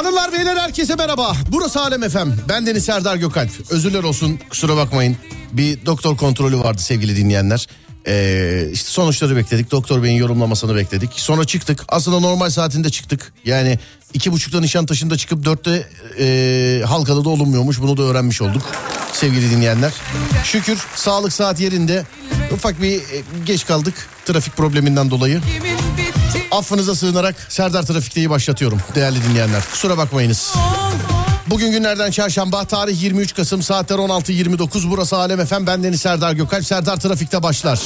Hanımlar beyler herkese merhaba. Burası Alem Efem. Ben Deniz Serdar Gökalp. Özürler olsun kusura bakmayın. Bir doktor kontrolü vardı sevgili dinleyenler. Ee, işte sonuçları bekledik. Doktor beyin yorumlamasını bekledik. Sonra çıktık. Aslında normal saatinde çıktık. Yani iki buçukta Nişantaşı'nda çıkıp dörtte e, Halka'da da olunmuyormuş. Bunu da öğrenmiş olduk sevgili dinleyenler. Şükür sağlık saat yerinde. Ufak bir e, geç kaldık trafik probleminden dolayı. Affınıza sığınarak Serdar Trafik'teyi başlatıyorum değerli dinleyenler. Kusura bakmayınız. Bugün günlerden çarşamba tarih 23 Kasım saatler 16.29 burası Alem Efem ben Deniz Serdar Gökalp Serdar Trafik'te başlar.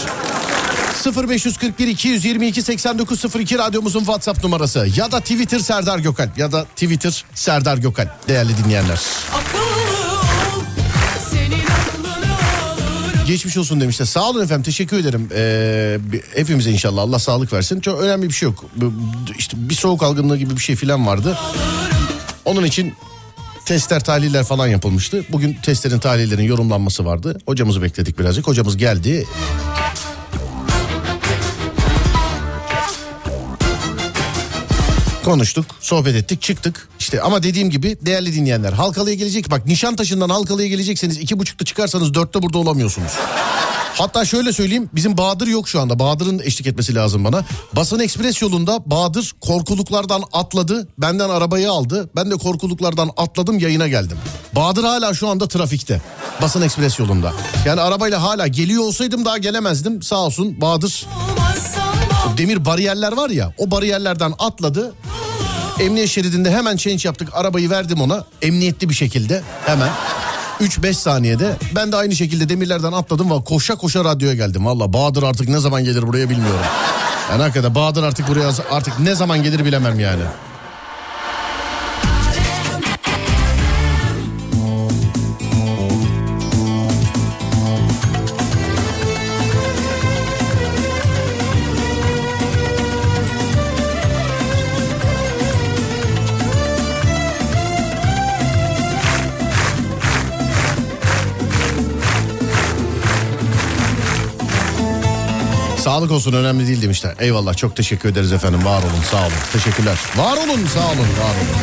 0541 222 8902 radyomuzun WhatsApp numarası ya da Twitter Serdar Gökalp ya da Twitter Serdar Gökalp değerli dinleyenler. akıllı Geçmiş olsun demişler. Sağ olun efendim teşekkür ederim. Ee, hepimize inşallah Allah sağlık versin. Çok önemli bir şey yok. İşte bir soğuk algınlığı gibi bir şey falan vardı. Onun için testler tahliller falan yapılmıştı. Bugün testlerin tahlillerin yorumlanması vardı. Hocamızı bekledik birazcık. Hocamız geldi. Konuştuk, sohbet ettik, çıktık. İşte ama dediğim gibi değerli dinleyenler Halkalı'ya gelecek. Bak Nişantaşı'ndan Halkalı'ya gelecekseniz iki buçukta çıkarsanız dörtte burada olamıyorsunuz. Hatta şöyle söyleyeyim bizim Bahadır yok şu anda. Bahadır'ın eşlik etmesi lazım bana. Basın Ekspres yolunda Bahadır korkuluklardan atladı. Benden arabayı aldı. Ben de korkuluklardan atladım yayına geldim. Bahadır hala şu anda trafikte. Basın Ekspres yolunda. Yani arabayla hala geliyor olsaydım daha gelemezdim. Sağ olsun Bahadır olmazsan o demir bariyerler var ya o bariyerlerden atladı. Emniyet şeridinde hemen change yaptık. Arabayı verdim ona. Emniyetli bir şekilde hemen. 3-5 saniyede ben de aynı şekilde demirlerden atladım ve koşa koşa radyoya geldim. Valla Bahadır artık ne zaman gelir buraya bilmiyorum. Yani hakikaten Bahadır artık buraya artık ne zaman gelir bilemem yani. Sağlık olsun önemli değil demişler. Eyvallah çok teşekkür ederiz efendim. Var olun sağ olun. Teşekkürler. Var olun sağ olun var olun.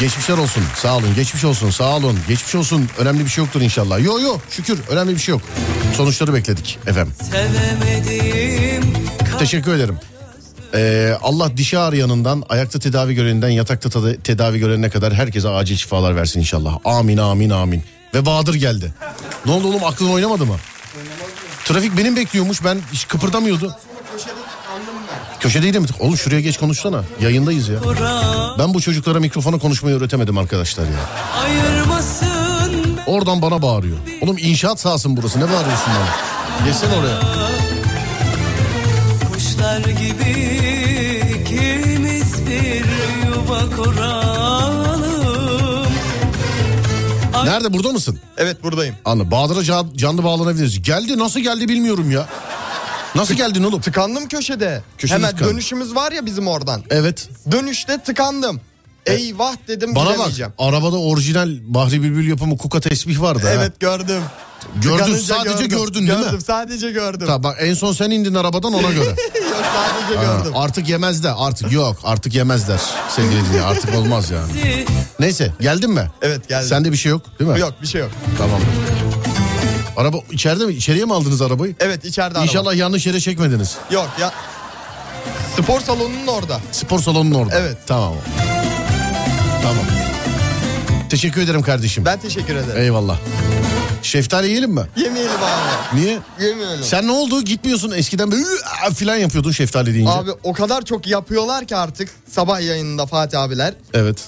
Geçmişler olsun sağ olun geçmiş olsun sağ olun geçmiş olsun önemli bir şey yoktur inşallah. Yo yo şükür önemli bir şey yok. Sonuçları bekledik efendim. Teşekkür ederim. Ee, Allah dişi ağrıyanından, ayakta tedavi göreninden, yatakta tada- tedavi görenine kadar herkese acil şifalar versin inşallah. Amin amin amin. Ve Bahadır geldi. Ne oldu oğlum aklın oynamadı mı? Trafik benim bekliyormuş ben hiç kıpırdamıyordu. Köşedeydi mi? Oğlum şuraya geç konuşsana. Yayındayız ya. Ben bu çocuklara mikrofona konuşmayı öğretemedim arkadaşlar ya. Oradan bana bağırıyor. Oğlum inşaat sahası burası ne bağırıyorsun bana? Geçsene oraya. kuşlar gibi ikimiz bir yuva kuralım Nerede burada mısın? Evet buradayım. Anlı. Bahadır'a can- canlı bağlanabiliriz. Geldi nasıl geldi bilmiyorum ya. Nasıl geldin oğlum? Tıkandım köşede. Köşede Hemen tıkandın. dönüşümüz var ya bizim oradan. Evet. Dönüşte tıkandım. Eyvah dedim Bana bak arabada orijinal Bahri Bülbül yapımı kuka tesbih vardı ha. Evet gördüm. Gördün Tıkanınca sadece gördüm. gördün değil gördüm, mi? sadece gördüm. Tamam bak en son sen indin arabadan ona göre. Yok sadece Ha, gördüm. artık yemezler artık yok artık yemezler sevgili dinleyen artık olmaz yani. Neyse geldin mi? Evet geldim. Sende bir şey yok değil mi? Yok bir şey yok. Tamam. Araba içeride mi? İçeriye mi aldınız arabayı? Evet içeride araba. İnşallah yanlış yere çekmediniz. Yok ya. Spor salonunun orada. Spor salonunun orada. Evet. Tamam. Tamam. Teşekkür ederim kardeşim. Ben teşekkür ederim. Eyvallah. Şeftali yiyelim mi? Yemeyelim abi. Niye? Yemeyelim. Sen ne oldu? Gitmiyorsun eskiden böyle "Aa!" filan yapıyordun şeftali deyince. Abi o kadar çok yapıyorlar ki artık sabah yayınında Fatih abiler. Evet.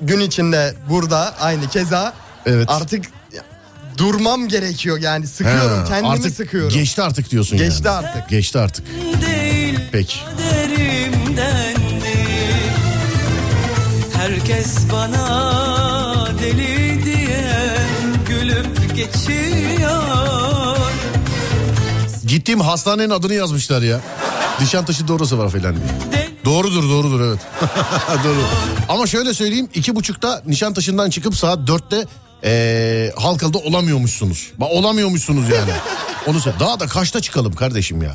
Gün içinde burada aynı keza. Evet. Artık durmam gerekiyor yani sıkıyorum Ha, kendimi artık sıkıyorum. Geçti artık diyorsun Geçti yani. artık. Geçti artık. değil Peki. Herkes bana deli diye gülüp geçiyor Gittiğim hastanenin adını yazmışlar ya. Nişantaşı doğrusu var filan diye. Doğrudur doğrudur evet. Doğru. Ama şöyle söyleyeyim iki buçukta Nişantaşı'ndan çıkıp saat dörtte ee, Halkalı'da olamıyormuşsunuz. Bak olamıyormuşsunuz yani. Onu söyle. Daha da kaçta çıkalım kardeşim ya?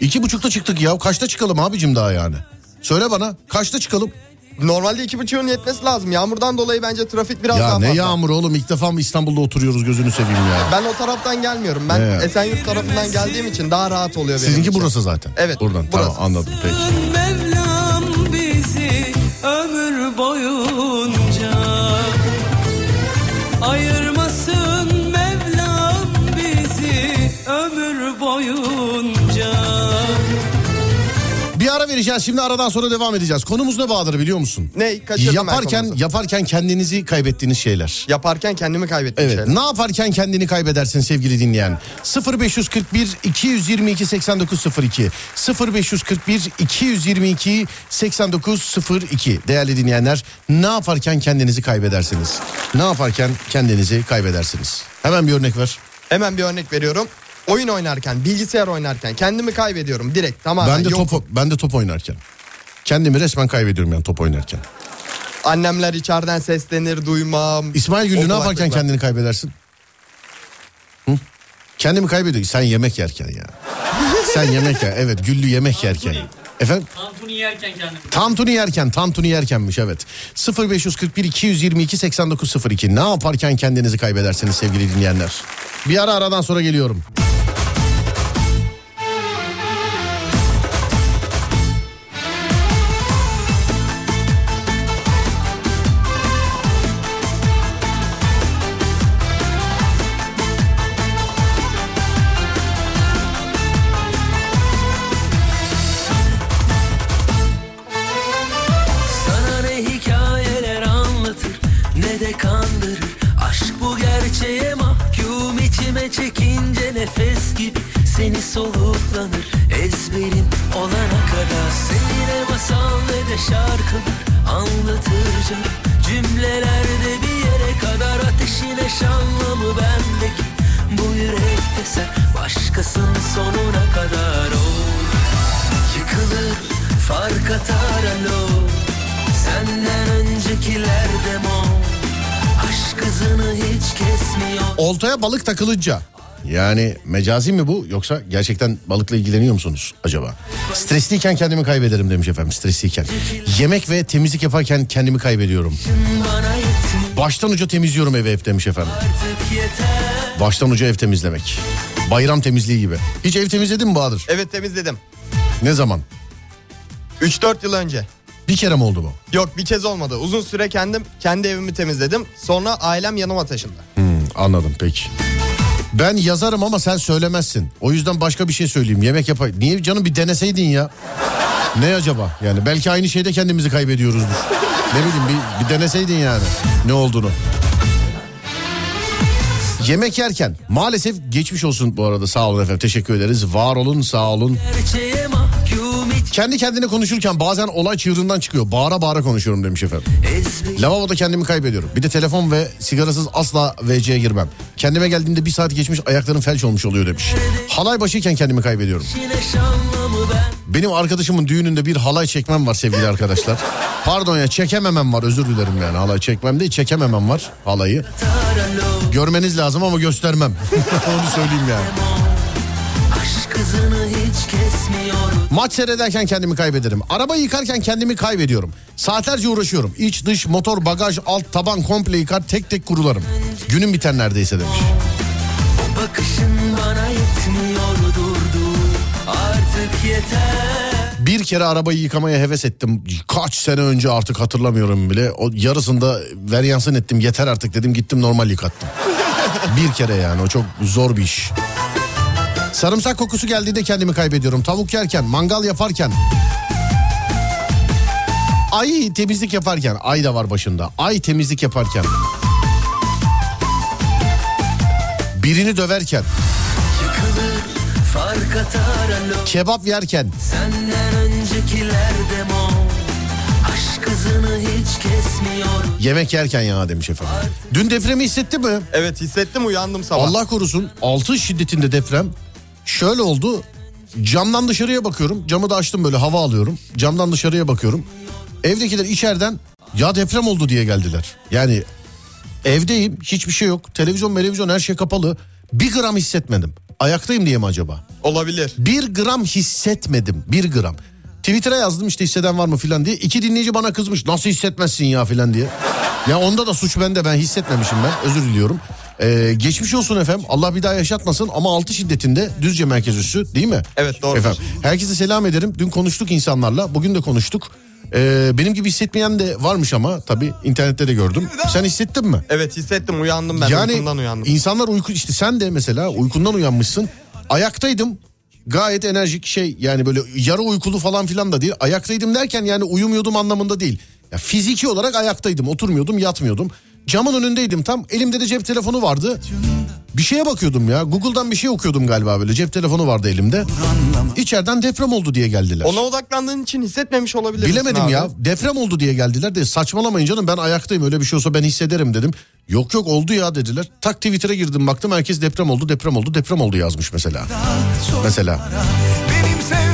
İki buçukta çıktık ya. Kaçta çıkalım abicim daha yani? Söyle bana kaçta çıkalım? Normalde iki buçuğun yetmesi lazım. Yağmurdan dolayı bence trafik biraz ya daha ne fazla. yağmur oğlum ilk defa mı İstanbul'da oturuyoruz gözünü seveyim ya. Ben o taraftan gelmiyorum. Ben Ne ya? Esenyurt tarafından geldiğim için daha rahat oluyor benim Sizinki için. burası zaten. Evet, Buradan burası. tamam anladım peki. Mevlam bizi ömür boyunca Ayırmasın ara vereceğiz şimdi aradan sonra devam edeceğiz. Konumuz ne Bahadır biliyor musun? Ne? Kaçırdım Yaparken yaparken kendinizi kaybettiğiniz şeyler. Yaparken kendimi kaybettim. Evet. Ne yaparken kendini kaybedersin sevgili dinleyen? 0541 222 8902 0541 222 8902 değerli dinleyenler ne yaparken kendinizi kaybedersiniz? Ne yaparken kendinizi kaybedersiniz? Hemen bir örnek ver. Hemen bir örnek veriyorum. Oyun oynarken, bilgisayar oynarken kendimi kaybediyorum direkt tamamen. Ben de yok. top ben de top oynarken. Kendimi resmen kaybediyorum yani top oynarken. Annemler içeriden seslenir duymam. İsmail Güllü ne yaparken kendini kaybedersin? Hı? Kendimi kaybediyor. Sen yemek yerken ya. Sen yemek yer. Evet Güllü yemek yerken. Efendim? Tantuni yerken kendimi. Tantuni yerken, tantuni yerkenmiş evet. 0541 222 8902. Ne yaparken kendinizi kaybedersiniz sevgili dinleyenler? Bir ara aradan sonra geliyorum. Balık takılınca yani mecazi mi bu yoksa gerçekten balıkla ilgileniyor musunuz acaba? Stresliyken kendimi kaybederim demiş efendim stresliyken. Yemek ve temizlik yaparken kendimi kaybediyorum. Baştan uca temizliyorum evi hep demiş efendim. Baştan uca ev temizlemek. Bayram temizliği gibi. Hiç ev temizledin mi Bahadır? Evet temizledim. Ne zaman? 3-4 yıl önce. Bir kere mi oldu bu? Yok bir kez olmadı. Uzun süre kendim kendi evimi temizledim. Sonra ailem yanıma taşındı. Anladım peki. Ben yazarım ama sen söylemezsin. O yüzden başka bir şey söyleyeyim. Yemek yapay. Niye canım bir deneseydin ya? Ne acaba? Yani belki aynı şeyde kendimizi kaybediyoruzdur. ne bileyim bir, bir deneseydin yani ne olduğunu. Yemek yerken maalesef geçmiş olsun bu arada sağ olun efendim teşekkür ederiz. Var olun sağ olun. Hiç Kendi kendine konuşurken bazen olay çığırından çıkıyor. Bağıra bağıra konuşuyorum demiş efendim. Lavaboda kendimi kaybediyorum. Bir de telefon ve sigarasız asla WC'ye girmem. Kendime geldiğimde bir saat geçmiş ayaklarım felç olmuş oluyor demiş. Halay başıyken kendimi kaybediyorum. Benim arkadaşımın düğününde bir halay çekmem var sevgili arkadaşlar. Pardon ya çekememem var özür dilerim yani. Halay çekmem değil çekememem var halayı. Görmeniz lazım ama göstermem. Onu söyleyeyim yani. Aşk kesmiyor Maç seyrederken kendimi kaybederim. Araba yıkarken kendimi kaybediyorum. Saatlerce uğraşıyorum. İç, dış, motor, bagaj, alt, taban komple yıkar tek tek kurularım. Günüm biter neredeyse demiş. O bakışın bana yetmiyor durdu Artık yeter Bir kere arabayı yıkamaya heves ettim. Kaç sene önce artık hatırlamıyorum bile. O yarısında veryansın ettim. Yeter artık dedim gittim normal yıkattım. bir kere yani o çok zor bir iş. Sarımsak kokusu geldiğinde kendimi kaybediyorum. Tavuk yerken, mangal yaparken. Ay temizlik yaparken. Ay da var başında. Ay temizlik yaparken. Birini döverken. Yıkılır Kebap yerken. Senden öncekilerde mo Yemek yerken ya demiş efendim. Dün depremi hissetti mi? Evet hissettim uyandım sabah. Allah korusun 6 şiddetinde deprem. Şöyle oldu. Camdan dışarıya bakıyorum. Camı da açtım böyle hava alıyorum. Camdan dışarıya bakıyorum. Evdekiler içeriden ya deprem oldu diye geldiler. Yani evdeyim hiçbir şey yok. Televizyon televizyon her şey kapalı. Bir gram hissetmedim. Ayaktayım diye mi acaba? Olabilir. Bir gram hissetmedim. Bir gram. Twitter'a yazdım işte hisseden var mı filan diye. İki dinleyici bana kızmış. Nasıl hissetmezsin ya filan diye. Ya onda da suç bende ben hissetmemişim ben. Özür diliyorum. Ee, geçmiş olsun efendim. Allah bir daha yaşatmasın ama 6 şiddetinde Düzce merkez üssü değil mi? Evet, doğrudur. Efendim, herkese selam ederim. Dün konuştuk insanlarla. Bugün de konuştuk. Ee, benim gibi hissetmeyen de varmış ama tabii internette de gördüm. Sen hissettin mi? Evet hissettim uyandım ben yani uykumdan uyandım. insanlar uyku işte sen de mesela uykundan uyanmışsın. Ayaktaydım. Gayet enerjik şey yani böyle yarı uykulu falan filan da değil. Ayaktaydım derken yani uyumuyordum anlamında değil. Ya fiziki olarak ayaktaydım. Oturmuyordum, yatmıyordum. Camın önündeydim tam. Elimde de cep telefonu vardı. Bir şeye bakıyordum ya. Google'dan bir şey okuyordum galiba böyle. Cep telefonu vardı elimde. İçeriden deprem oldu diye geldiler. Ona odaklandığın için hissetmemiş olabilir Bilemedim abi? ya. Deprem oldu diye geldiler de saçmalamayın canım ben ayaktayım öyle bir şey olsa ben hissederim dedim. Yok yok oldu ya dediler. Tak Twitter'a girdim baktım herkes deprem oldu deprem oldu deprem oldu yazmış mesela. Mesela. Benim sanat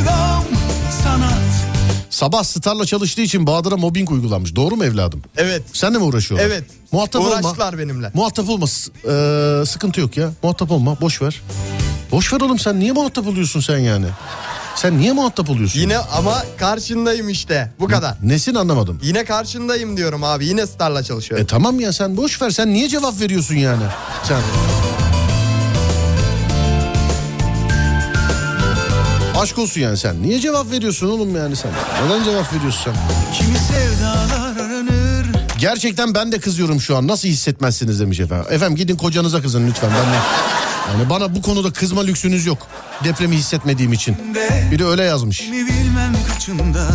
Sabah Star'la çalıştığı için Bahadır'a mobbing uygulanmış. Doğru mu evladım? Evet. Sen de mi uğraşıyorlar? Evet. Muhatap olma. Uğraştılar benimle. Muhatap olma. Ee, sıkıntı yok ya. Muhatap olma. Boş ver. Boş ver oğlum sen niye muhatap oluyorsun sen yani? Sen niye muhatap oluyorsun? Yine ama karşındayım işte. Bu kadar. Nesin anlamadım. Yine karşındayım diyorum abi. Yine Star'la çalışıyorum. E tamam ya sen boş ver. Sen niye cevap veriyorsun yani? Sen. Aşk olsun yani sen. Niye cevap veriyorsun oğlum yani sen? Neden cevap veriyorsun sen? Kimi sevdalar aranır Gerçekten ben de kızıyorum şu an. Nasıl hissetmezsiniz demiş efendim. Efendim gidin kocanıza kızın lütfen. Ben de... Yani bana bu konuda kızma lüksünüz yok. Depremi hissetmediğim için. Biri öyle yazmış. Kimi bilmem kaçında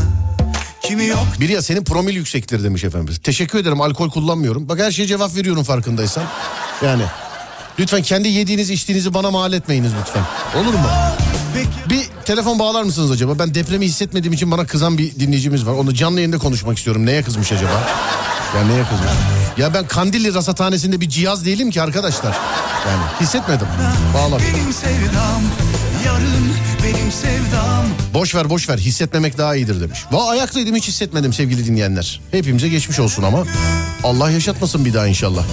Kimi yok Biri ya senin promil yüksektir demiş efendim. Teşekkür ederim alkol kullanmıyorum. Bak her şeye cevap veriyorum farkındaysan. Yani lütfen kendi yediğinizi içtiğinizi bana mal etmeyiniz lütfen. Olur mu? Bir telefon bağlar mısınız acaba? Ben depremi hissetmediğim için bana kızan bir dinleyicimiz var. Onu canlı yayında konuşmak istiyorum. Neye kızmış acaba? Ya neye kızmış? Ya ben Kandilli Rasathanesi'nde bir cihaz değilim ki arkadaşlar. Yani hissetmedim. Bağla. benim sevdam Yarın benim sevdam Boş ver boş ver hissetmemek daha iyidir demiş. Va ayaktaydım hiç hissetmedim sevgili dinleyenler. Hepimize geçmiş olsun ama Allah yaşatmasın bir daha inşallah.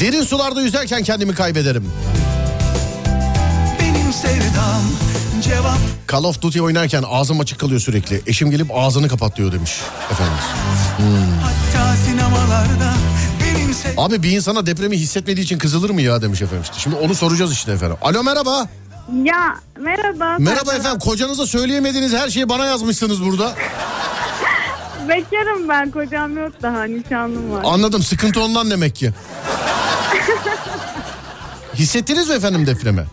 Derin sularda yüzerken kendimi kaybederim. Benim sevdam Cevap Call of Duty oynarken ağzım açık kalıyor sürekli. Eşim gelip ağzını kapatlıyor demiş efendimiz. hatta sinemalarda Benim sevdam Abi bir insana depremi hissetmediği için kızılır mı ya demiş efendim. işte. Şimdi onu soracağız işte efendim. Alo merhaba. Ya merhaba. Merhaba Serdar. efendim. Kocanıza söyleyemediğiniz her şeyi bana yazmışsınız burada. Bekarım ben kocam yok daha nişanlım var. Anladım. Sıkıntı ondan demek ki. Hissettiniz mi efendim depremi?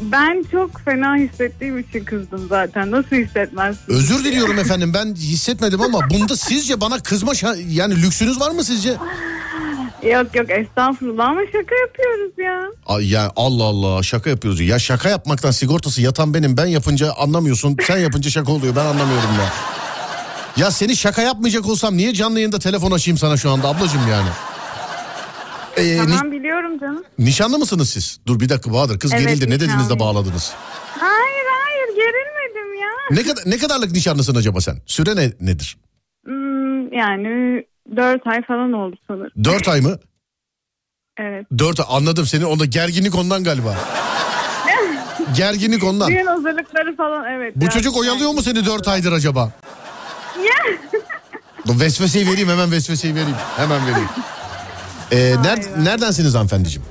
Ben çok fena hissettiğim için kızdım zaten. Nasıl hissetmezsin? Özür diliyorum efendim. Ben hissetmedim ama bunda sizce bana kızma şa- yani lüksünüz var mı sizce? Yok yok estağfurullah ama şaka yapıyoruz ya. Ay ya Allah Allah şaka yapıyoruz. Ya şaka yapmaktan sigortası yatan benim. Ben yapınca anlamıyorsun. Sen yapınca şaka oluyor. Ben anlamıyorum ya. Ya seni şaka yapmayacak olsam niye canlı yayında telefon açayım sana şu anda ablacığım yani? Ee, ni- Tamam biliyorum canım. nişanlı mısınız siz? Dur bir dakika Bahadır kız Evet, gerildi. Ne dediniz de nişanlıyım. bağladınız? Hayır hayır gerilmedim ya. Ne kadar ne kadarlık nişanlısın acaba sen? Süre ne, nedir? Hmm, yani 4 ay falan oldu sanırım. Dört ay mı? Evet. Dört ay anladım senin onda gerginlik ondan galiba. gerginlik ondan. Düğün hazırlıkları falan evet. Bu biraz çocuk oyalıyor mu seni dört aydır acaba? Ya. Bu vesveseyi vereyim hemen vesveseyi vereyim. Hemen vereyim. Ee, ner- neredensiniz hanımefendiciğim?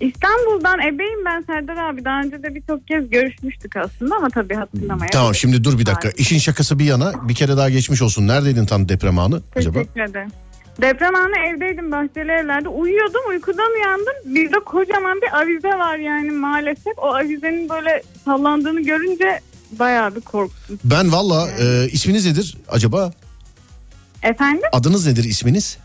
İstanbul'dan ebeyim ben Serdar abi. Daha önce de birçok kez görüşmüştük aslında ama tabii hatırlamaya. Tamam şimdi dur bir dakika. İşin şakası bir yana bir kere daha geçmiş olsun. Neredeydin tam deprem anı acaba? Teşekkür ederim. Deprem anı evdeydim bahçeli evlerde. Uyuyordum uykudan uyandım. Bir de kocaman bir avize var yani maalesef. O avizenin böyle sallandığını görünce bayağı bir korktum. Ben valla e, isminiz nedir acaba? Efendim? Adınız nedir isminiz?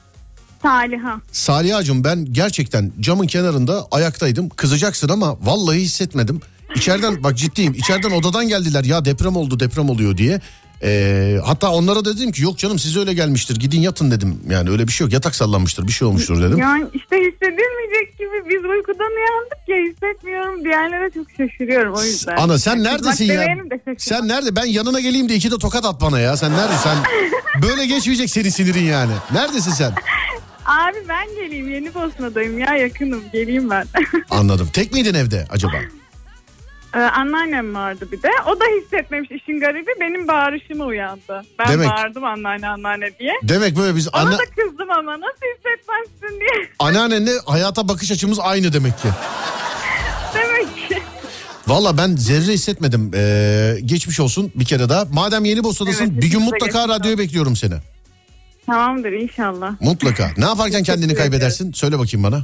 Saliha. Saliha'cığım ben gerçekten camın kenarında ayaktaydım. Kızacaksın ama vallahi hissetmedim. İçeriden bak ciddiyim içeriden odadan geldiler ya deprem oldu deprem oluyor diye. Ee, hatta onlara da dedim ki yok canım size öyle gelmiştir gidin yatın dedim. Yani öyle bir şey yok yatak sallanmıştır bir şey olmuştur dedim. Yani işte hissedilmeyecek gibi biz uykudan uyandık ya hissetmiyorum. Diğerlere çok şaşırıyorum o yüzden. Ana sen neredesin ya? Sen nerede? Ben yanına geleyim de iki de tokat at bana ya. Sen neredesin? Sen böyle geçmeyecek senin sinirin yani. Neredesin sen? Abi ben geleyim yeni Bosna'dayım ya yakınım geleyim ben. Anladım. Tek miydin evde acaba? Ee, anneannem vardı bir de. O da hissetmemiş işin garibi. Benim bağırışıma uyandı. Ben Demek- bağırdım anneanne anneanne diye. Demek böyle biz Ona anne, da kızdım ama nasıl hissetmezsin diye. anneannenle hayata bakış açımız aynı demek ki. Demek ki. Valla ben zerre hissetmedim. Ee, geçmiş olsun bir kere daha. Madem yeni Bosna'dasın Evet, bir gün mutlaka geçmiş radyoya bekliyorum seni. Tamamdır inşallah. Mutlaka. Ne yaparken kendini kaybedersin? Söyle bakayım bana.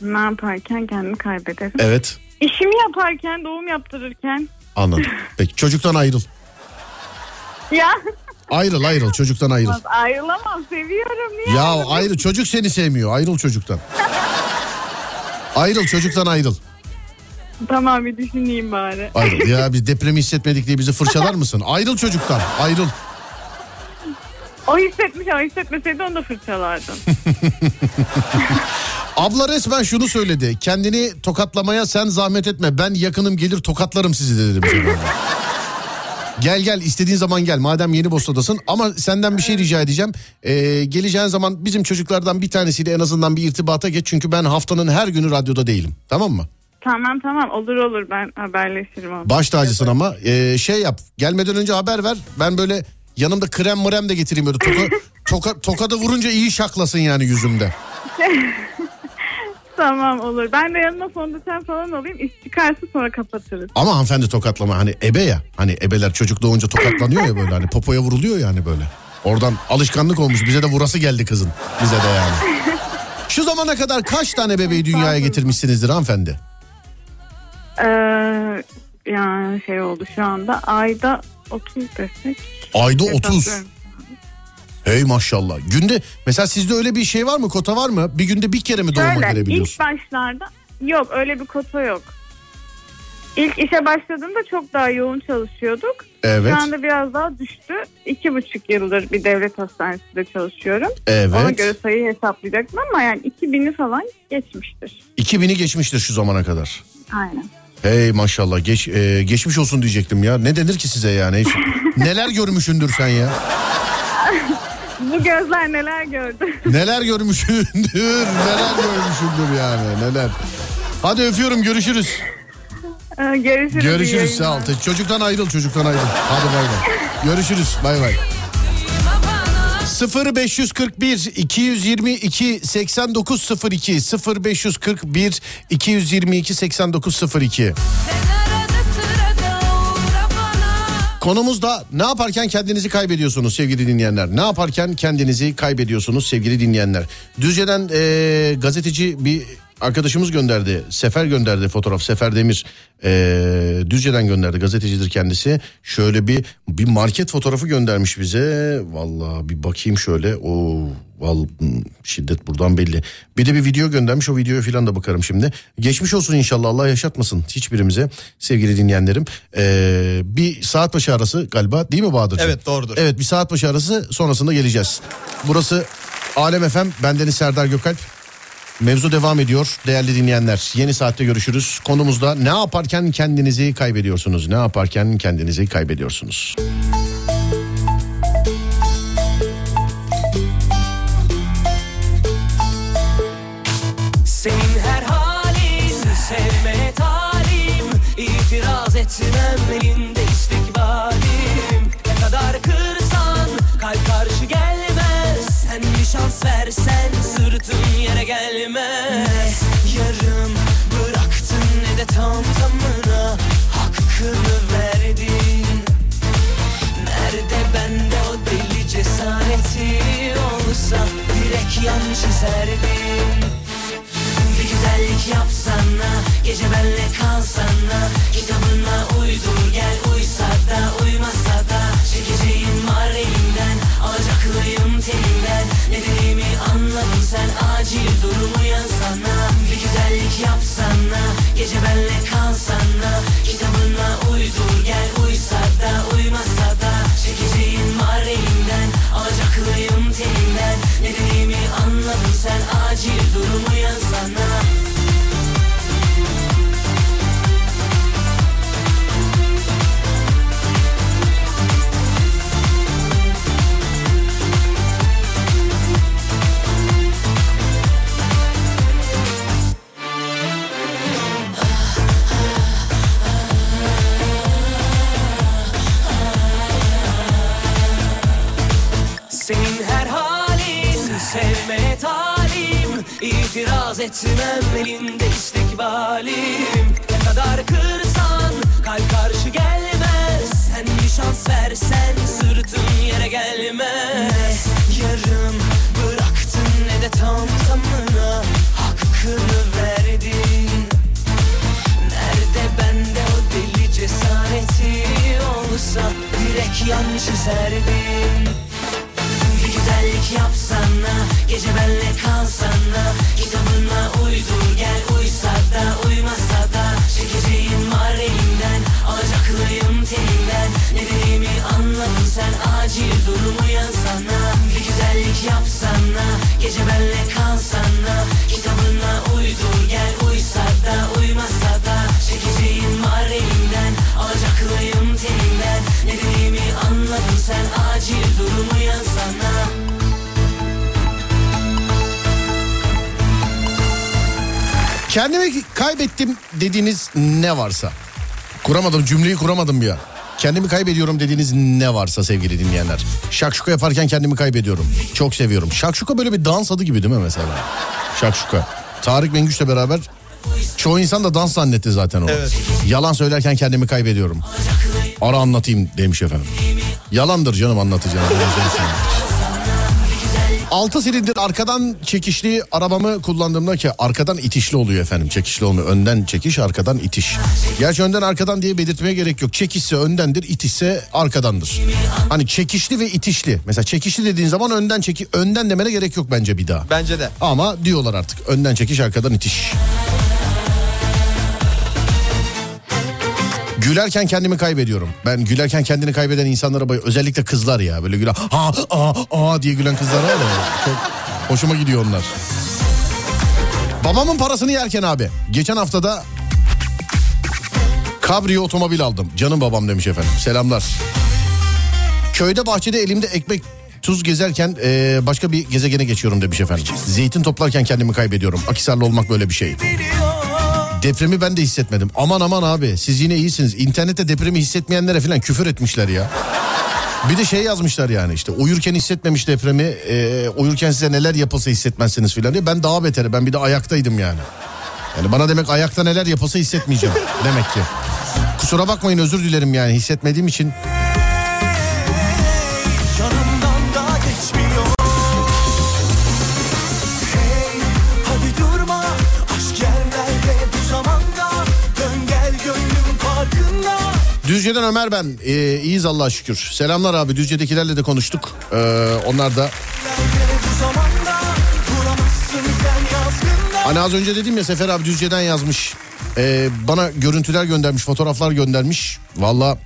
Ne yaparken kendimi kaybederim. Evet. İşimi yaparken, doğum yaptırırken. Anladım. Peki çocuktan ayrıl. Ya Ayrıl ayrıl çocuktan ayrıl. ayrılamam seviyorum. Niye? Ya ayrılayım? ayrıl çocuk seni sevmiyor. Ayrıl çocuktan. Ayrıl çocuktan ayrıl. Tamam bir düşüneyim bari. Ayrıl. Ya biz depremi hissetmedik diye bizi fırçalar mısın? Ayrıl çocuktan. Ayrıl. O hissetmiş ama hissetmeseydi onu da fırçalardım. Abla resmen şunu söyledi. Kendini tokatlamaya sen zahmet etme. Ben yakınım gelir tokatlarım sizi dedi bize. böyle. Gel gel istediğin zaman gel madem yeni Bosna'dasın ama senden bir şey rica edeceğim. Ee, geleceğin zaman bizim çocuklardan bir tanesiyle en azından bir irtibata geç çünkü ben haftanın her günü radyoda değilim tamam mı? tamam tamam olur olur ben haberleşirim. onunla. Baş tacısın ama Ee, şey yap gelmeden önce haber ver ben böyle yanımda krem mrem de getireyim böyle toka, toka, tokada vurunca iyi şaklasın yani yüzümde. Tamam olur. Ben de yanına fondöten falan alayım. İş çıkarsa sonra kapatırız. Ama hanımefendi tokatlama hani ebe ya. Hani ebeler çocuk doğunca tokatlanıyor ya böyle hani popoya vuruluyor yani böyle. Oradan alışkanlık olmuş bize de vurası geldi kızın bize de yani. Şu zamana kadar kaç tane bebeği dünyaya getirmişsinizdir hanımefendi? Ee, yani şey oldu şu anda ayda 30 desek. Ayda 30. hesaplıyorum. Hey maşallah. Günde mesela sizde öyle bir şey var mı kota var mı? Bir günde bir kere mi doğuma Şöyle ilk girebiliyorsun? başlarda yok öyle bir kota yok. İlk işe başladığımda çok daha yoğun çalışıyorduk. Evet. Şu anda biraz daha düştü. İki buçuk yıldır bir devlet hastanesinde çalışıyorum. Ona Evet. göre sayıyı hesaplayacaktım ama yani 2000'i falan geçmiştir. 2000'i geçmiştir şu zamana kadar. Aynen. Hey maşallah geç e, geçmiş olsun diyecektim ya. Ne denir ki size yani? Hiç- Neler görmüşündür sen ya? Bu gözler neler gördü. Neler görmüşündür, neler görmüşündür yani neler. Hadi öpüyorum görüşürüz. Ee, Görüşürüz. Görüşürüz sağ ol. Çocuktan ayrıl çocuktan ayrıl. Hadi bay bay. Görüşürüz bay bay. 0541 222 8902 0541 222 8902 Konumuz da ne yaparken kendinizi kaybediyorsunuz sevgili dinleyenler? Ne yaparken kendinizi kaybediyorsunuz sevgili dinleyenler? Düzce'den e, gazeteci bir arkadaşımız gönderdi. Sefer gönderdi fotoğraf. Sefer Demir e, Düzce'den gönderdi. Gazetecidir kendisi. Şöyle bir bir market fotoğrafı göndermiş bize. Vallahi bir bakayım şöyle. O val şiddet buradan belli. Bir de bir video göndermiş. O videoya falan da bakarım şimdi. Geçmiş olsun inşallah. Allah yaşatmasın hiçbirimize sevgili dinleyenlerim. E, bir saat başı arası galiba değil mi Bahadır? Evet, doğrudur. Evet bir saat başı arası sonrasında geleceğiz. Burası Alem FM. Bendeniz Serdar Gökalp. Mevzu devam ediyor değerli dinleyenler. Yeni saatte görüşürüz. Konumuzda ne yaparken kendinizi kaybediyorsunuz? Ne yaparken kendinizi kaybediyorsunuz? Senin her halin sevmeye talim İtiraz etmem elinde yapsana gece benle kalsana Kitabına uydur gel uysa da uymasa da Çekeceğim var elimden alacaklıyım telinden Ne dediğimi anladın sen acil durumu yansana Bir güzellik yapsana gece benle kalsana etmem elinde istikbalim Ne kadar kırsan kalp karşı gelmez. Sen bir şans versen sırtın yere gelmez. Yarım bıraktın ne de tam tamına hakkını verdin. Nerede bende o deli cesareti? Olsa direkt yan çizerdim güzellik yapsana Gece benle kalsana. Kitabına uydur gel uysa da uymasa da. Çekeceğim var elimden Alacaklıyım telinden. Ne dediğimi anladın sen acil durumu yansana Bir güzellik yapsana Gece benle kalsana. Kitabına uydur Kendimi kaybettim dediğiniz ne varsa. Kuramadım cümleyi kuramadım bir an. Kendimi kaybediyorum dediğiniz ne varsa sevgili dinleyenler. Şakşuka yaparken kendimi kaybediyorum. Çok seviyorum. Şakşuka böyle bir dans adı gibi değil mi mesela? Şakşuka. Tarık Mengüç'le beraber çoğu insan da dans zannetti zaten o. Evet. Yalan söylerken kendimi kaybediyorum. Ara anlatayım demiş efendim. Yalandır canım anlatacağım. 6 silindir arkadan çekişli arabamı kullandığımda ki arkadan itişli oluyor efendim. Çekişli olmuyor. Önden çekiş arkadan itiş. Gerçi önden arkadan diye belirtmeye gerek yok. Çekişse öndendir itişse arkadandır. Hani çekişli ve itişli. Mesela çekişli dediğin zaman önden çeki önden demene gerek yok bence bir daha. Bence de. Ama diyorlar artık önden çekiş arkadan itiş. Gülerken kendimi kaybediyorum. Ben gülerken kendini kaybeden insanlara bay özellikle kızlar ya böyle gülen ha aa aa diye gülen kızlar var ya. Çok hoşuma gidiyor onlar. Babamın parasını yerken abi geçen haftada Cabrio otomobil aldım. Canım babam demiş efendim. Selamlar. Köyde bahçede elimde ekmek tuz gezerken e, başka bir gezegene geçiyorum demiş efendim. Zeytin toplarken kendimi kaybediyorum. Akisarlı olmak böyle bir şey. Depremi ben de hissetmedim. Aman aman abi siz yine iyisiniz. İnternette depremi hissetmeyenlere falan küfür etmişler ya. Bir de şey yazmışlar yani işte uyurken hissetmemiş depremi e, uyurken size neler yapılsa hissetmezsiniz filan diye. Ben daha beteri ben bir de ayaktaydım yani. Yani bana demek ayakta neler yapılsa hissetmeyeceğim demek ki. Kusura bakmayın özür dilerim yani hissetmediğim için. Düzce'den Ömer ben. Ee, iyiyiz Allah'a şükür. Selamlar abi. Düzce'dekilerle de konuştuk. Ee, onlar da Hani az önce dedim ya Sefer abi Düzce'den yazmış. Ee, bana görüntüler göndermiş, fotoğraflar göndermiş. Valla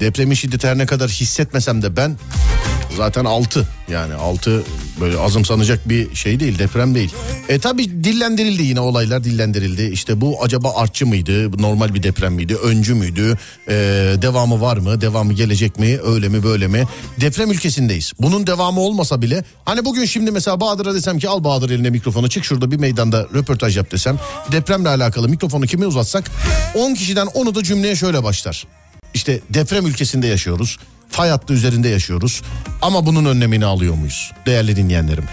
depremin şiddeti her ne kadar hissetmesem de ben zaten 6 yani 6 böyle azımsanacak bir şey değil deprem değil. E tabi dillendirildi yine olaylar dillendirildi. İşte bu acaba artçı mıydı? Normal bir deprem miydi? Öncü müydü? Ee, devamı var mı? Devamı gelecek mi? Öyle mi böyle mi? Deprem ülkesindeyiz. Bunun devamı olmasa bile hani bugün şimdi mesela Bahadır'a desem ki al Bahadır eline mikrofonu çık şurada bir meydanda röportaj yap desem depremle alakalı mikrofonu kime uzatsak 10 kişiden 10'u da cümleye şöyle başlar. İşte deprem ülkesinde yaşıyoruz. Fay hattı üzerinde yaşıyoruz. Ama bunun önlemini alıyor muyuz? Değerli dinleyenlerim.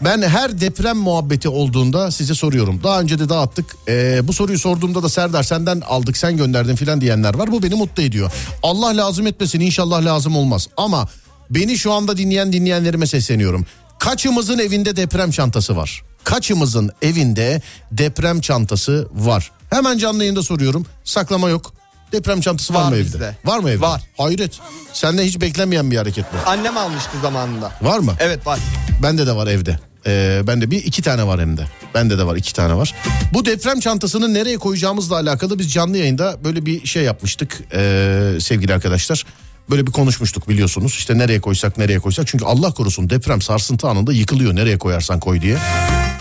Ben her deprem muhabbeti olduğunda size soruyorum. Daha önce de dağıttık. Ee, bu soruyu sorduğumda da Serdar senden aldık sen gönderdin filan diyenler var. Bu beni mutlu ediyor. Allah lazım etmesin inşallah lazım olmaz. Ama beni şu anda dinleyen dinleyenlerime sesleniyorum. Kaçımızın evinde deprem çantası var? Kaçımızın evinde deprem çantası var? Hemen canlı yayında soruyorum. Saklama yok. Deprem çantası var, Var mı evde? bizde. Var mı evde? Var. Hayret. Senden hiç beklenmeyen bir hareket bu. Annem almıştı zamanında. Var mı? Evet var. Bende de var evde. Ee, bende bir iki tane var hem de. Bende de var iki tane var. Bu deprem çantasını nereye koyacağımızla alakalı biz canlı yayında böyle bir şey yapmıştık ee, sevgili arkadaşlar. Böyle bir konuşmuştuk biliyorsunuz. İşte nereye koysak nereye koysak. Çünkü Allah korusun deprem sarsıntı anında yıkılıyor nereye koyarsan koy diye.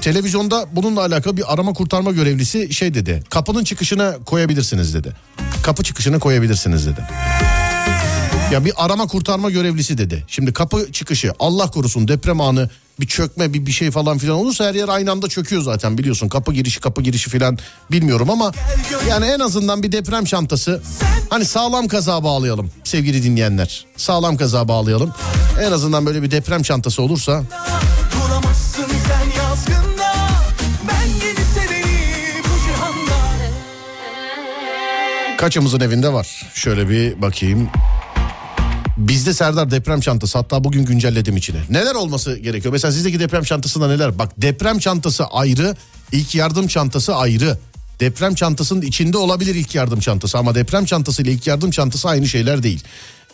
Televizyonda bununla alakalı bir arama kurtarma görevlisi şey dedi. Kapının çıkışına koyabilirsiniz dedi. Kapı çıkışına koyabilirsiniz dedi. Ya bir arama kurtarma görevlisi dedi. Şimdi kapı çıkışı Allah korusun deprem anı bir çökme bir bir şey falan filan olursa her yer aynı anda çöküyor zaten biliyorsun. Kapı girişi kapı girişi filan bilmiyorum ama yani en azından bir deprem çantası hani sağlam kaza bağlayalım sevgili dinleyenler. Sağlam kaza bağlayalım. En azından böyle bir deprem çantası olursa kaçımızın evinde var? Şöyle bir bakayım. Bizde Serdar deprem çantası hatta bugün güncelledim içine. Neler olması gerekiyor? Mesela sizdeki deprem çantasında neler? Bak deprem çantası ayrı, ilk yardım çantası ayrı. Deprem çantasının içinde olabilir ilk yardım çantası ama deprem çantası ile ilk yardım çantası aynı şeyler değil.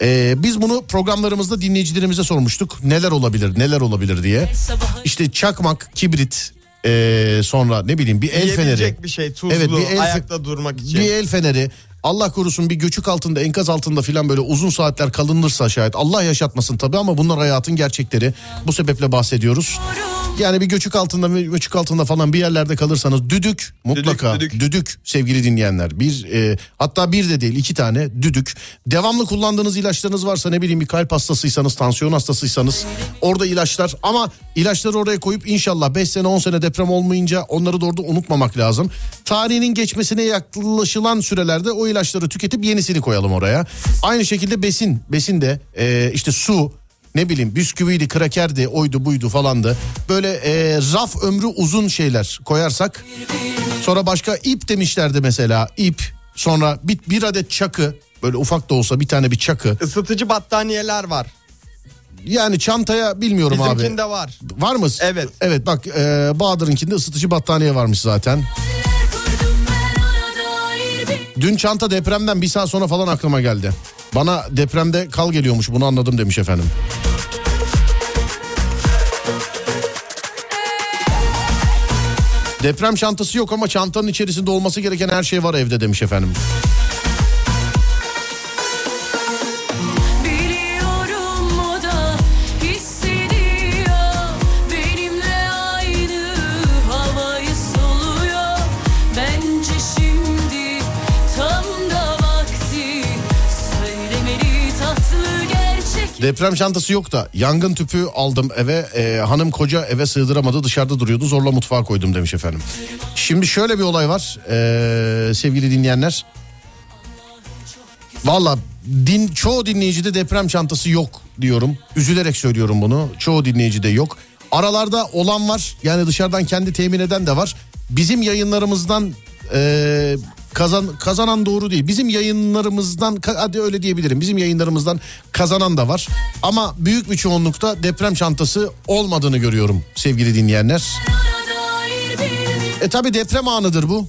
Ee, biz bunu programlarımızda dinleyicilerimize sormuştuk. Neler olabilir, neler olabilir diye. İşte çakmak, kibrit, ee, sonra ne bileyim bir el feneri. Bir şey tuzlu Evet, bir el- ayakta durmak için. Bir el feneri. Allah korusun bir göçük altında enkaz altında filan böyle uzun saatler kalınırsa şayet Allah yaşatmasın tabii ama bunlar hayatın gerçekleri. Bu sebeple bahsediyoruz. Yani bir göçük altında göçük altında falan bir yerlerde kalırsanız düdük mutlaka düdük, düdük. sevgili dinleyenler. Bir e, hatta bir de değil iki tane düdük. Devamlı kullandığınız ilaçlarınız varsa ne bileyim bir kalp hastasıysanız tansiyon hastasıysanız orada ilaçlar ama ilaçları oraya koyup inşallah 5 sene 10 sene deprem olmayınca onları da orada unutmamak lazım. Tarihinin geçmesine yaklaşılan sürelerde o ilaçları tüketip yenisini koyalım oraya. Aynı şekilde besin, besin de e, işte su, ne bileyim bisküviydi, krakerdi, oydu buydu falandı. Böyle e, raf ömrü uzun şeyler koyarsak. Sonra başka ip demişlerdi mesela ip. Sonra bir, bir adet çakı böyle ufak da olsa bir tane bir çakı. Isıtıcı battaniyeler var. Yani çantaya bilmiyorum abi. Bizimkinde var. Var mı? Evet. Evet bak e, Bahadır'ınkinde ısıtıcı battaniye varmış zaten. Dün çanta depremden bir saat sonra falan aklıma geldi. Bana depremde kal geliyormuş bunu anladım demiş efendim. Deprem çantası yok ama çantanın içerisinde olması gereken her şey var evde demiş efendim. Deprem çantası yok da yangın tüpü aldım eve e, hanım koca eve sığdıramadı dışarıda duruyordu zorla mutfağa koydum demiş efendim. Şimdi şöyle bir olay var e, sevgili dinleyenler. Valla din, çoğu dinleyicide deprem çantası yok diyorum. Üzülerek söylüyorum bunu. Çoğu dinleyicide yok. Aralarda olan var. Yani dışarıdan kendi temin eden de var. Bizim yayınlarımızdan e, kazan kazanan doğru değil. Bizim yayınlarımızdan hadi öyle diyebilirim. Bizim yayınlarımızdan kazanan da var. Ama büyük bir çoğunlukta deprem çantası olmadığını görüyorum sevgili dinleyenler. E tabi deprem anıdır bu.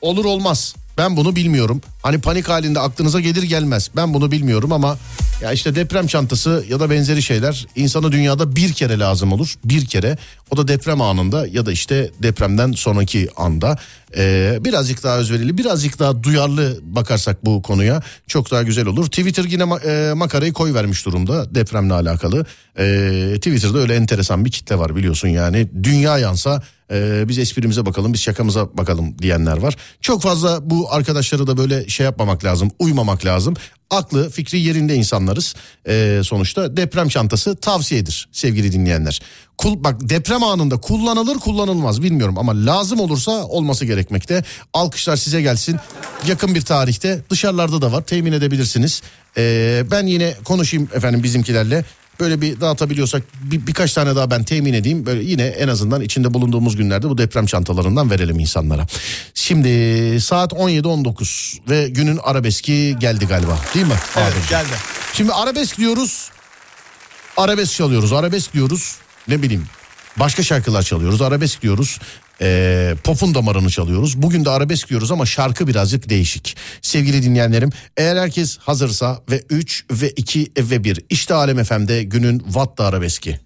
Olur olmaz. Ben bunu bilmiyorum. Hani panik halinde aklınıza gelir gelmez. Ben bunu bilmiyorum ama ya işte deprem çantası ya da benzeri şeyler insana dünyada bir kere lazım olur. Bir kere. O da deprem anında ya da işte depremden sonraki anda. Ee, birazcık daha özverili, birazcık daha duyarlı bakarsak bu konuya çok daha güzel olur. Twitter yine ma- e, makarayı koy vermiş durumda depremle alakalı. Ee, Twitter'da öyle enteresan bir kitle var biliyorsun yani. Dünya yansa ee, biz esprimize bakalım biz şakamıza bakalım diyenler var. Çok fazla bu arkadaşları da böyle şey yapmamak lazım uymamak lazım. Aklı fikri yerinde insanlarız. Ee, sonuçta deprem çantası tavsiyedir sevgili dinleyenler. Kul, bak deprem anında kullanılır kullanılmaz bilmiyorum ama lazım olursa olması gerekmekte. Alkışlar size gelsin. Yakın bir tarihte dışarılarda da var temin edebilirsiniz. Ee, ben yine konuşayım efendim bizimkilerle. Böyle bir dağıtabiliyorsak bir, birkaç tane daha ben temin edeyim. Böyle yine en azından içinde bulunduğumuz günlerde bu deprem çantalarından verelim insanlara. Şimdi saat 17.19 ve günün arabeski geldi galiba değil mi? Evet Ademciğim? geldi. Şimdi arabesk diyoruz. Arabesk çalıyoruz. Arabesk diyoruz. Ne bileyim. Başka şarkılar çalıyoruz. Arabesk diyoruz. Ee, popun damarını çalıyoruz. Bugün de arabesk diyoruz ama şarkı birazcık değişik. Sevgili dinleyenlerim eğer herkes hazırsa ve 3 ve 2 ve 1 işte Alem FM'de günün Watt'ta arabeski.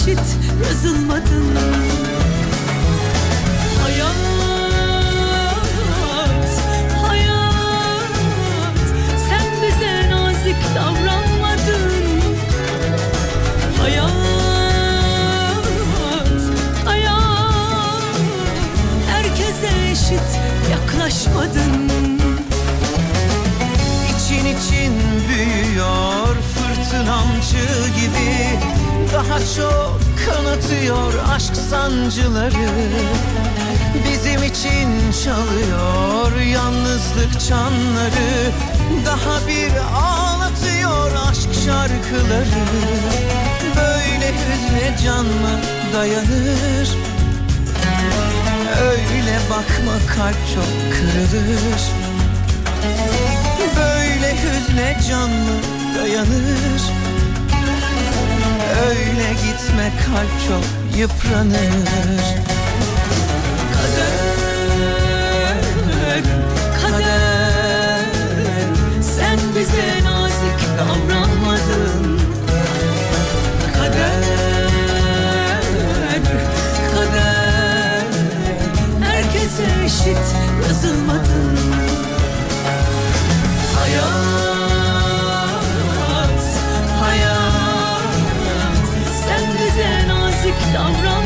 Eşit yazılmadın sancıları Bizim için çalıyor. Yalnızlık çanları Daha bir ağlatıyor aşk şarkıları. Böyle hüzne can mı dayanır. Öyle bakma kalp çok kırılır. Böyle hüzne canlı dayanır. Öyle gitme kalp çok yıpranır. Kader, kader Sen bize nazik davranmadın. Kader, kader Herkese eşit yazılmadın. Hayat nazik davranmadın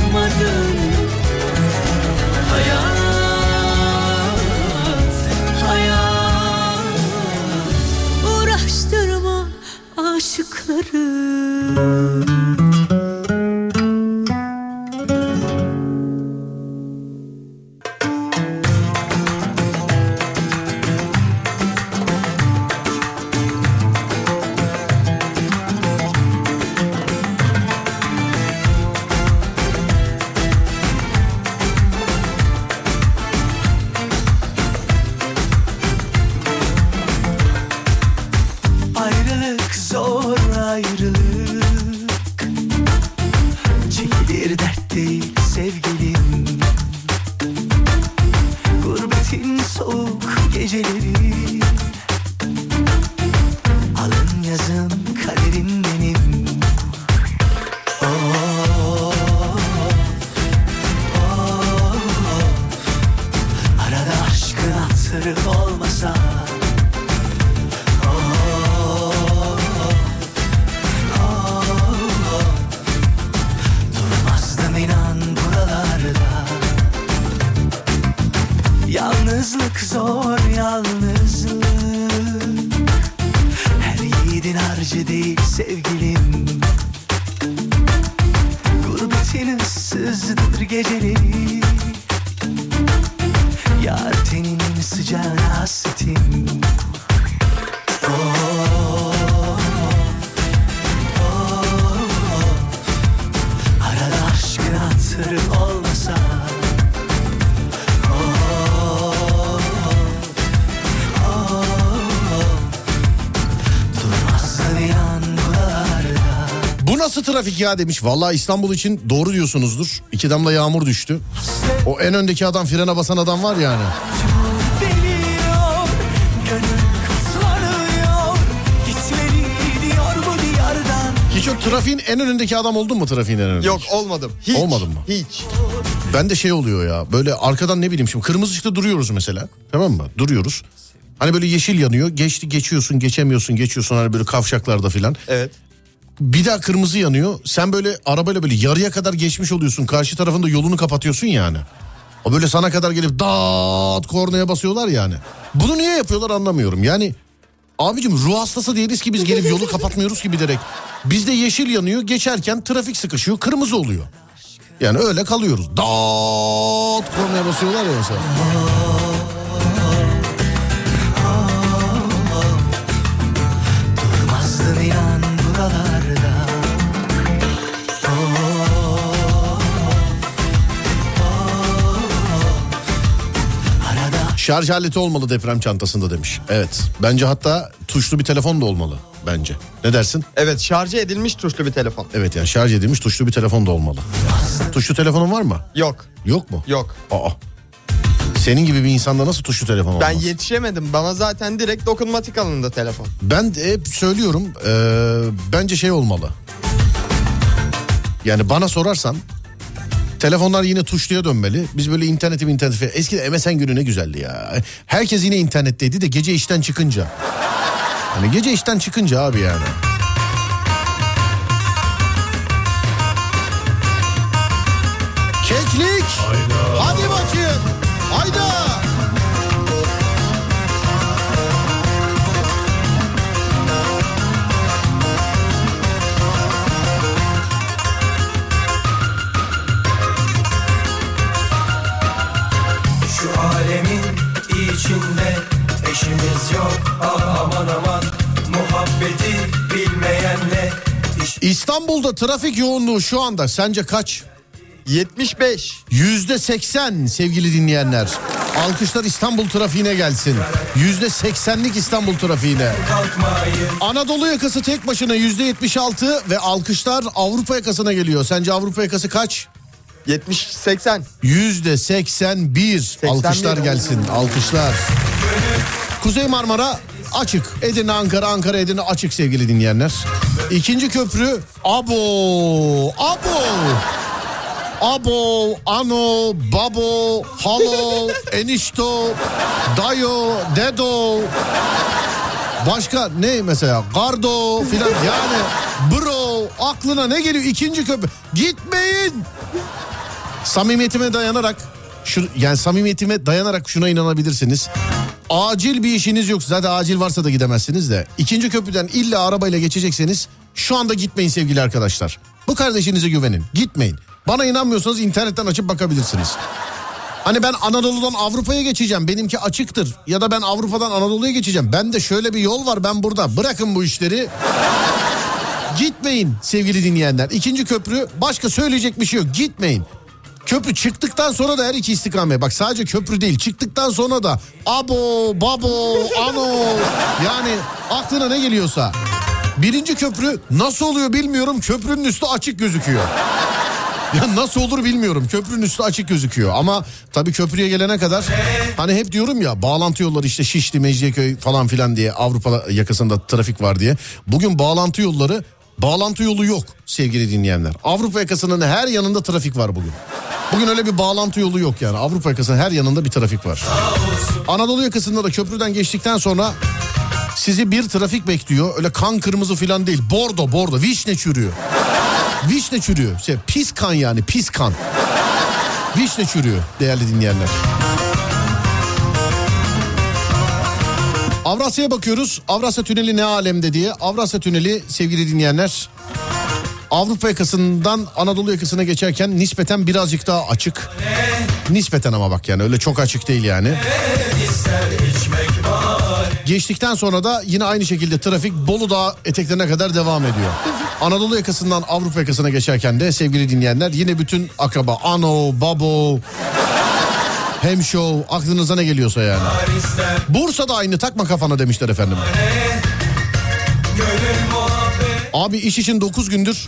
trafik ya demiş. Vallahi İstanbul için doğru diyorsunuzdur. İki damla yağmur düştü. O en öndeki adam frene basan adam var yani. Hiç yok trafiğin en önündeki adam oldun mu trafiğin en önündeki? Yok olmadım. Hiç. Olmadın mı? Hiç. Ben de şey oluyor ya böyle arkadan ne bileyim şimdi kırmızı ışıkta duruyoruz mesela tamam mı duruyoruz. Hani böyle yeşil yanıyor geçti geçiyorsun geçemiyorsun geçiyorsun hani böyle kavşaklarda filan. Evet. Bir daha kırmızı yanıyor sen böyle arabayla böyle yarıya kadar geçmiş oluyorsun karşı tarafında yolunu kapatıyorsun yani. O böyle sana kadar gelip dağıt kornaya basıyorlar yani. Bunu niye yapıyorlar anlamıyorum yani. Abicim ruh hastası değiliz ki biz gelip yolu kapatmıyoruz ki bilerek. Bizde yeşil yanıyor geçerken trafik sıkışıyor kırmızı oluyor. Yani öyle kalıyoruz. Dağıt kornaya basıyorlar ya mesela. Şarj aleti olmalı deprem çantasında demiş. Evet. Bence hatta tuşlu bir telefon da olmalı bence. Ne dersin? Evet şarj edilmiş tuşlu bir telefon. Evet yani şarj edilmiş tuşlu bir telefon da olmalı. Tuşlu telefonun var mı? Yok. Yok mu? Yok. Aa. Senin gibi bir insanda nasıl tuşlu telefon olmaz? Ben yetişemedim. Bana zaten direkt dokunmatik alındı telefon. Ben de hep söylüyorum eee, bence şey olmalı. Yani bana sorarsan telefonlar yine tuşluya dönmeli. Biz böyle interneti interneti. Eskiden MSN günü ne güzeldi ya. Herkes yine internetteydi de gece işten çıkınca. Hani gece işten çıkınca abi yani. Eşimiz yok ah aman aman muhabbeti bilmeyenle iş İstanbul'da trafik yoğunluğu şu anda sence kaç? 75. Yüzde seksen sevgili dinleyenler. Alkışlar İstanbul trafiğine gelsin. Yüzde seksenlik İstanbul trafiğine. Anadolu yakası tek başına yüzde yetmiş altı ve alkışlar Avrupa yakasına geliyor. Sence Avrupa yakası kaç? 70 80. Yüzde seksen bir. Alkışlar gelsin. Alkışlar. Kuzey Marmara açık. Edirne Ankara Ankara Edirne açık sevgili dinleyenler. İkinci köprü Abo. Abo. Abo, ano, babo, halo, enişto, dayo, dedo. Başka ne mesela? Gardo filan yani bro aklına ne geliyor? İkinci köprü. Gitmeyin. Samimiyetime dayanarak şu yani samimiyetime dayanarak şuna inanabilirsiniz. Acil bir işiniz yok. Zaten acil varsa da gidemezsiniz de. İkinci köprüden illa arabayla geçecekseniz şu anda gitmeyin sevgili arkadaşlar. Bu kardeşinize güvenin. Gitmeyin. Bana inanmıyorsanız internetten açıp bakabilirsiniz. Hani ben Anadolu'dan Avrupa'ya geçeceğim. Benimki açıktır. Ya da ben Avrupa'dan Anadolu'ya geçeceğim. Ben de şöyle bir yol var ben burada. Bırakın bu işleri. Gitmeyin sevgili dinleyenler. İkinci köprü başka söyleyecek bir şey yok. Gitmeyin. Köprü çıktıktan sonra da her iki istikamet. Bak sadece köprü değil çıktıktan sonra da abo, babo, ano yani aklına ne geliyorsa. Birinci köprü nasıl oluyor bilmiyorum köprünün üstü açık gözüküyor. Ya nasıl olur bilmiyorum. Köprünün üstü açık gözüküyor. Ama tabii köprüye gelene kadar hani hep diyorum ya bağlantı yolları işte Şişli, Mecidiyeköy falan filan diye Avrupa yakasında trafik var diye. Bugün bağlantı yolları bağlantı yolu yok sevgili dinleyenler. Avrupa yakasının her yanında trafik var bugün. Bugün öyle bir bağlantı yolu yok yani. Avrupa yakasının her yanında bir trafik var. Anadolu yakasında da köprüden geçtikten sonra sizi bir trafik bekliyor. Öyle kan kırmızı falan değil. Bordo bordo vişne çürüyor. Vişne çürüyor. Şey, pis kan yani pis kan. Vişne çürüyor değerli dinleyenler. Avrasya'ya bakıyoruz. Avrasya Tüneli ne alemde diye. Avrasya Tüneli sevgili dinleyenler Avrupa yakasından Anadolu yakasına geçerken nispeten birazcık daha açık. Nispeten ama bak yani öyle çok açık değil yani. Geçtikten sonra da yine aynı şekilde trafik Bolu Dağı eteklerine kadar devam ediyor. Anadolu yakasından Avrupa yakasına geçerken de sevgili dinleyenler yine bütün akraba ano, babo, hemşo aklınıza ne geliyorsa yani. Bursa'da aynı takma kafana demişler efendim. Abi iş için 9 gündür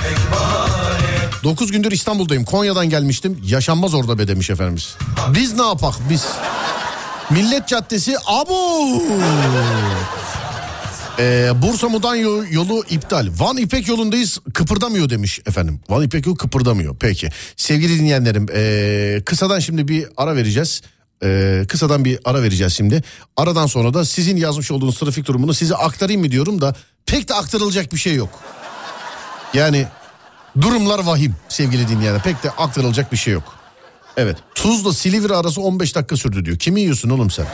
9 gündür İstanbul'dayım. Konya'dan gelmiştim. Yaşanmaz orada be demiş efendimiz. Biz ne yapak biz? Millet Caddesi abo. Ee, Bursa Mudan yo- yolu iptal. Van İpek yolundayız kıpırdamıyor demiş efendim. Van İpek yolu kıpırdamıyor. Peki sevgili dinleyenlerim ee, kısadan şimdi bir ara vereceğiz. Ee, kısadan bir ara vereceğiz şimdi. Aradan sonra da sizin yazmış olduğunuz trafik durumunu size aktarayım mı diyorum da pek de aktarılacak bir şey yok. Yani durumlar vahim sevgili dinleyenler. Pek de aktarılacak bir şey yok. Evet. Tuzla Silivri arası 15 dakika sürdü diyor. Kimi yiyorsun oğlum sen?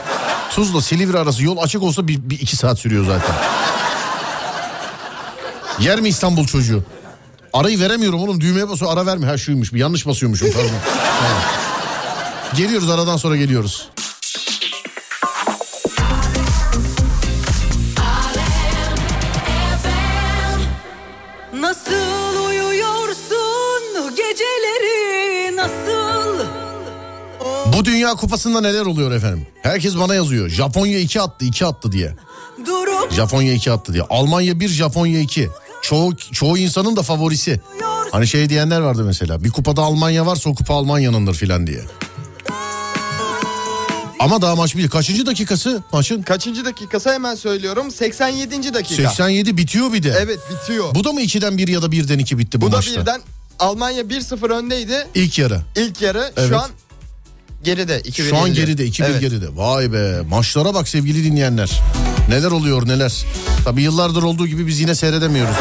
Tuzla Silivri arası yol açık olsa bir, bir iki saat sürüyor zaten. Yer mi İstanbul çocuğu? Arayı veremiyorum oğlum düğmeye basıyor ara verme. Ha şuymuş bir yanlış basıyormuşum pardon. Tamam. Geliyoruz aradan sonra geliyoruz. Nasıl uyuyorsun geceleri Bu Dünya Kupası'nda neler oluyor efendim? Herkes bana yazıyor. Japonya 2 attı 2 attı diye. durup Japonya 2 attı diye. Almanya 1 Japonya 2. Çoğu, çoğu insanın da favorisi. Hani şey diyenler vardı mesela. Bir kupada Almanya varsa o kupa Almanya'nındır filan diye. Ama daha maç bir. Kaçıncı dakikası maçın? Kaçıncı dakikası hemen söylüyorum. 87. dakika. 87 bitiyor bir de. Evet bitiyor. Bu, Bu da mı 2'den 1 ya da 1'den 2 bitti bu, da maçta? birden Almanya 1-0 öndeydi. İlk yarı. İlk yarı Evet. şu an geride. 2-1 Şu an geride 2-1 Evet. geride. Vay be maçlara bak sevgili dinleyenler. Neler oluyor neler. Tabi yıllardır olduğu gibi biz yine seyredemiyoruz.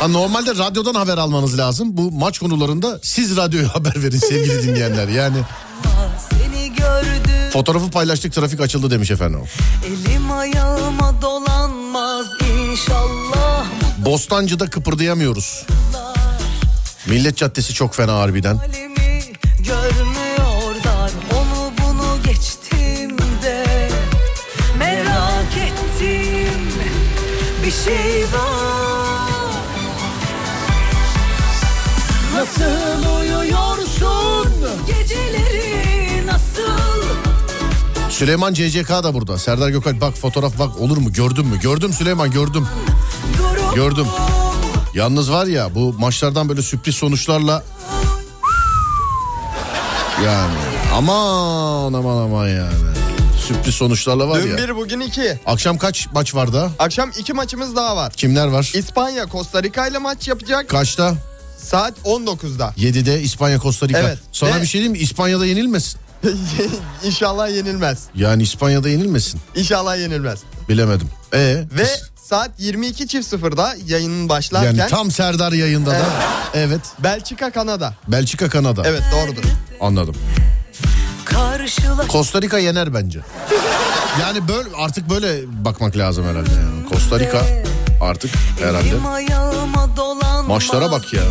Ha, normalde radyodan haber almanız lazım. Bu maç konularında siz radyoya haber verin sevgili dinleyenler. Yani fotoğrafı paylaştık trafik açıldı demiş efendim. elim ayağıma inşallah Bostancı'da kıpırdayamıyoruz. Millet Caddesi çok fena harbiden. bir şey var Nasıl uyuyorsun Geceleri nasıl Süleyman CCK da burada. Serdar Gökalp bak fotoğraf bak olur mu gördün mü? Gördüm Süleyman gördüm. durum Gördüm. Yalnız var ya bu maçlardan böyle sürpriz sonuçlarla yani aman aman aman yani sürpriz sonuçlarla var Dün ya. bir bugün iki. Akşam kaç maç var da? Akşam iki maçımız daha var. Kimler var? İspanya Costa Rica ile maç yapacak. Kaçta? Saat 19'da. 7'de İspanya Costa Rica. Evet. Sana Ve- bir şey diyeyim mi? İspanya'da yenilmesin. İnşallah yenilmez. Yani İspanya'da yenilmesin. İnşallah yenilmez. Bilemedim. E Ve saat 22.00'da yayının başlarken yani tam Serdar yayında da. Evet. Belçika Kanada. Belçika Kanada. Evet doğrudur. Anladım. Karşıla Costa Rica yener bence. Yani böyle artık böyle bakmak lazım herhalde. Yani. Costa Rica artık herhalde. Maçlara bak ya,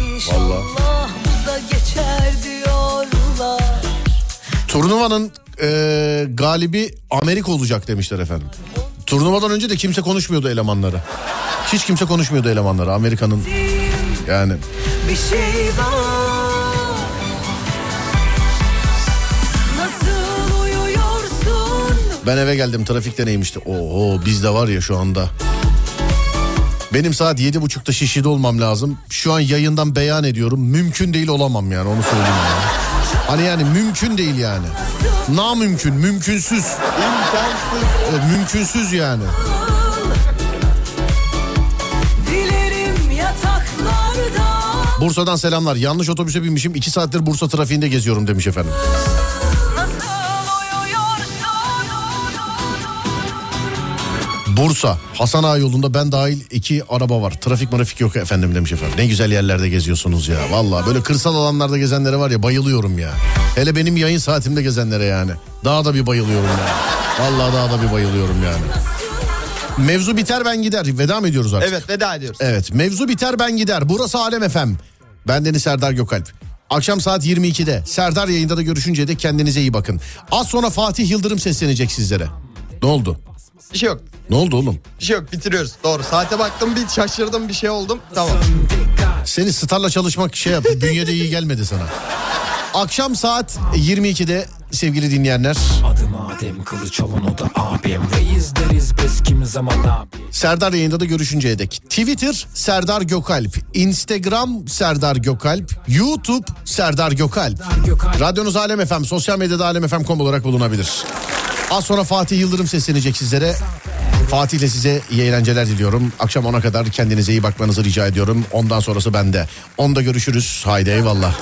diyorlar Turnuvanın e, galibi Amerika olacak demişler efendim. Turnuvadan önce de kimse konuşmuyordu elemanları. Hiç kimse konuşmuyordu elemanları Amerika'nın. Yani Bir şey var ben eve geldim trafikte neymişti. Oo bizde var ya şu anda. Benim saat yedi buçukta şişide olmam lazım. Şu an yayından beyan ediyorum. Mümkün değil olamam yani onu söyleyeyim yani. Hani yani mümkün değil yani. Na mümkün, mümkünsüz. İmkansız. Evet, mümkünsüz yani. Bursa'dan selamlar. Yanlış otobüse binmişim. iki saattir Bursa trafiğinde geziyorum demiş efendim. Bursa, Hasan Ağa yolunda ben dahil iki araba var. Trafik marafik yok efendim demiş efendim. Ne güzel yerlerde geziyorsunuz ya. Vallahi böyle kırsal alanlarda gezenlere var ya bayılıyorum ya. Hele benim yayın saatimde gezenlere yani. Daha da bir bayılıyorum ya. Vallahi daha da bir bayılıyorum yani. Mevzu biter ben gider. Veda mı ediyoruz artık? Evet veda ediyoruz. Evet mevzu biter ben gider. Burası Alem FM. Ben Deniz Serdar Gökalp. Akşam saat 22'de Serdar yayında da görüşünce de kendinize iyi bakın. Az sonra Fatih Yıldırım seslenecek sizlere. Ne oldu? Bir şey yok. Ne oldu oğlum? Bir şey yok bitiriyoruz. Doğru. Saate baktım bir şaşırdım bir şey oldum. Tamam. Seni starla çalışmak şey yap. Bünyede iyi gelmedi sana. Akşam saat 22'de sevgili dinleyenler. Adım Adem kılıç olan o da abim Reis deriz biz kimi zaman abi Serdar yayında da görüşünceye dek. Twitter Serdar Gökalp. Instagram Serdar Gökalp. YouTube Serdar Gökalp. Gökalp. Radyonuz Alem FM. Sosyal medyada alemfm.com olarak bulunabilir. Az sonra Fatih Yıldırım seslenecek sizlere. Fatih ile size iyi eğlenceler diliyorum. Akşam 10'a kadar kendinize iyi bakmanızı rica ediyorum. Ondan sonrası bende. Onda görüşürüz. Haydi eyvallah.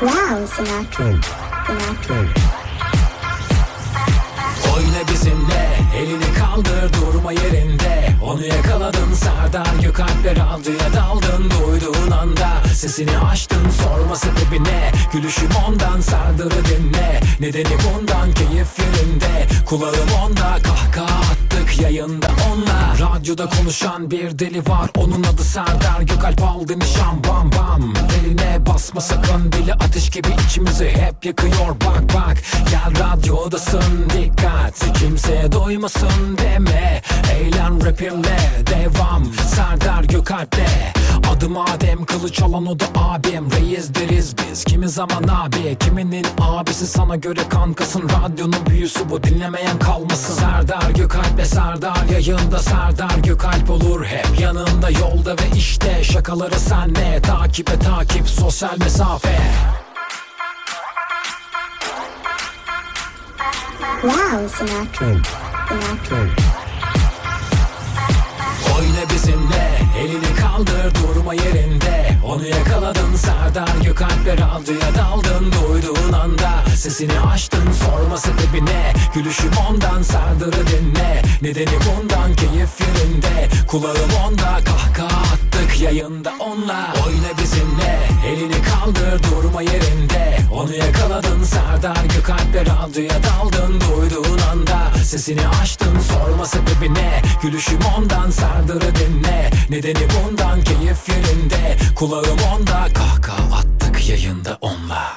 Wow, Sinatra. Sinatra. Kaldır durma yerinde Onu yakaladın Serdar Gökalpler aldıya daldın Duyduğun anda sesini açtın sorma sebebi ne? Gülüşüm ondan Serdar'ı dinle. Nedeni bundan keyif yerinde. Kulağım onda kahkaha attık yayında onunla. Radyoda konuşan bir deli var onun adı Serdar Gökalp. Aldı nişan bam bam. Eline basma sakın dili ateş gibi içimizi hep yakıyor. Bak bak Gel radyodasın dikkat. Kimseye doymasın deme. Eğlen rapimle devam. Serdar Gökalp'le Adım Adem kılıç alan o da abim. Reis deriz biz. Kimi zaman abi? Kiminin abisi? Sana göre kankasın. Radyonun büyüsü bu. Dinlemeyen kalmasın. Serdar Gökalp'le Serdar yayında Serdar Gökalp olur hep. Yanında Yolda ve işte. Şakaları senle. Takibe takip sosyal mesafe. Wow, Sinatra. Sinatra. Oyna bizimle elini kaldır durma yerinde. Onu yakaladın Serdar Gökalpler aldıya daldın. Duyduğun anda sesini açtın sorma sebebi ne Gülüşüm ondan Serdar'ı dinle. Nedeni bundan keyif yerinde. Kulağım onda kahkaha attık yayında onunla. Oyna bizimle. Elini kaldır durma yerinde. Onu yakaladın Serdar Gökalpler aldıya daldın Duyduğun anda. Sesini açtın sorma sebebi ne Gülüşüm ondan Serdar'ı dinle. Nedeni bundan keyif yerinde. Kulağım onda. Kahkaha attık yayında onla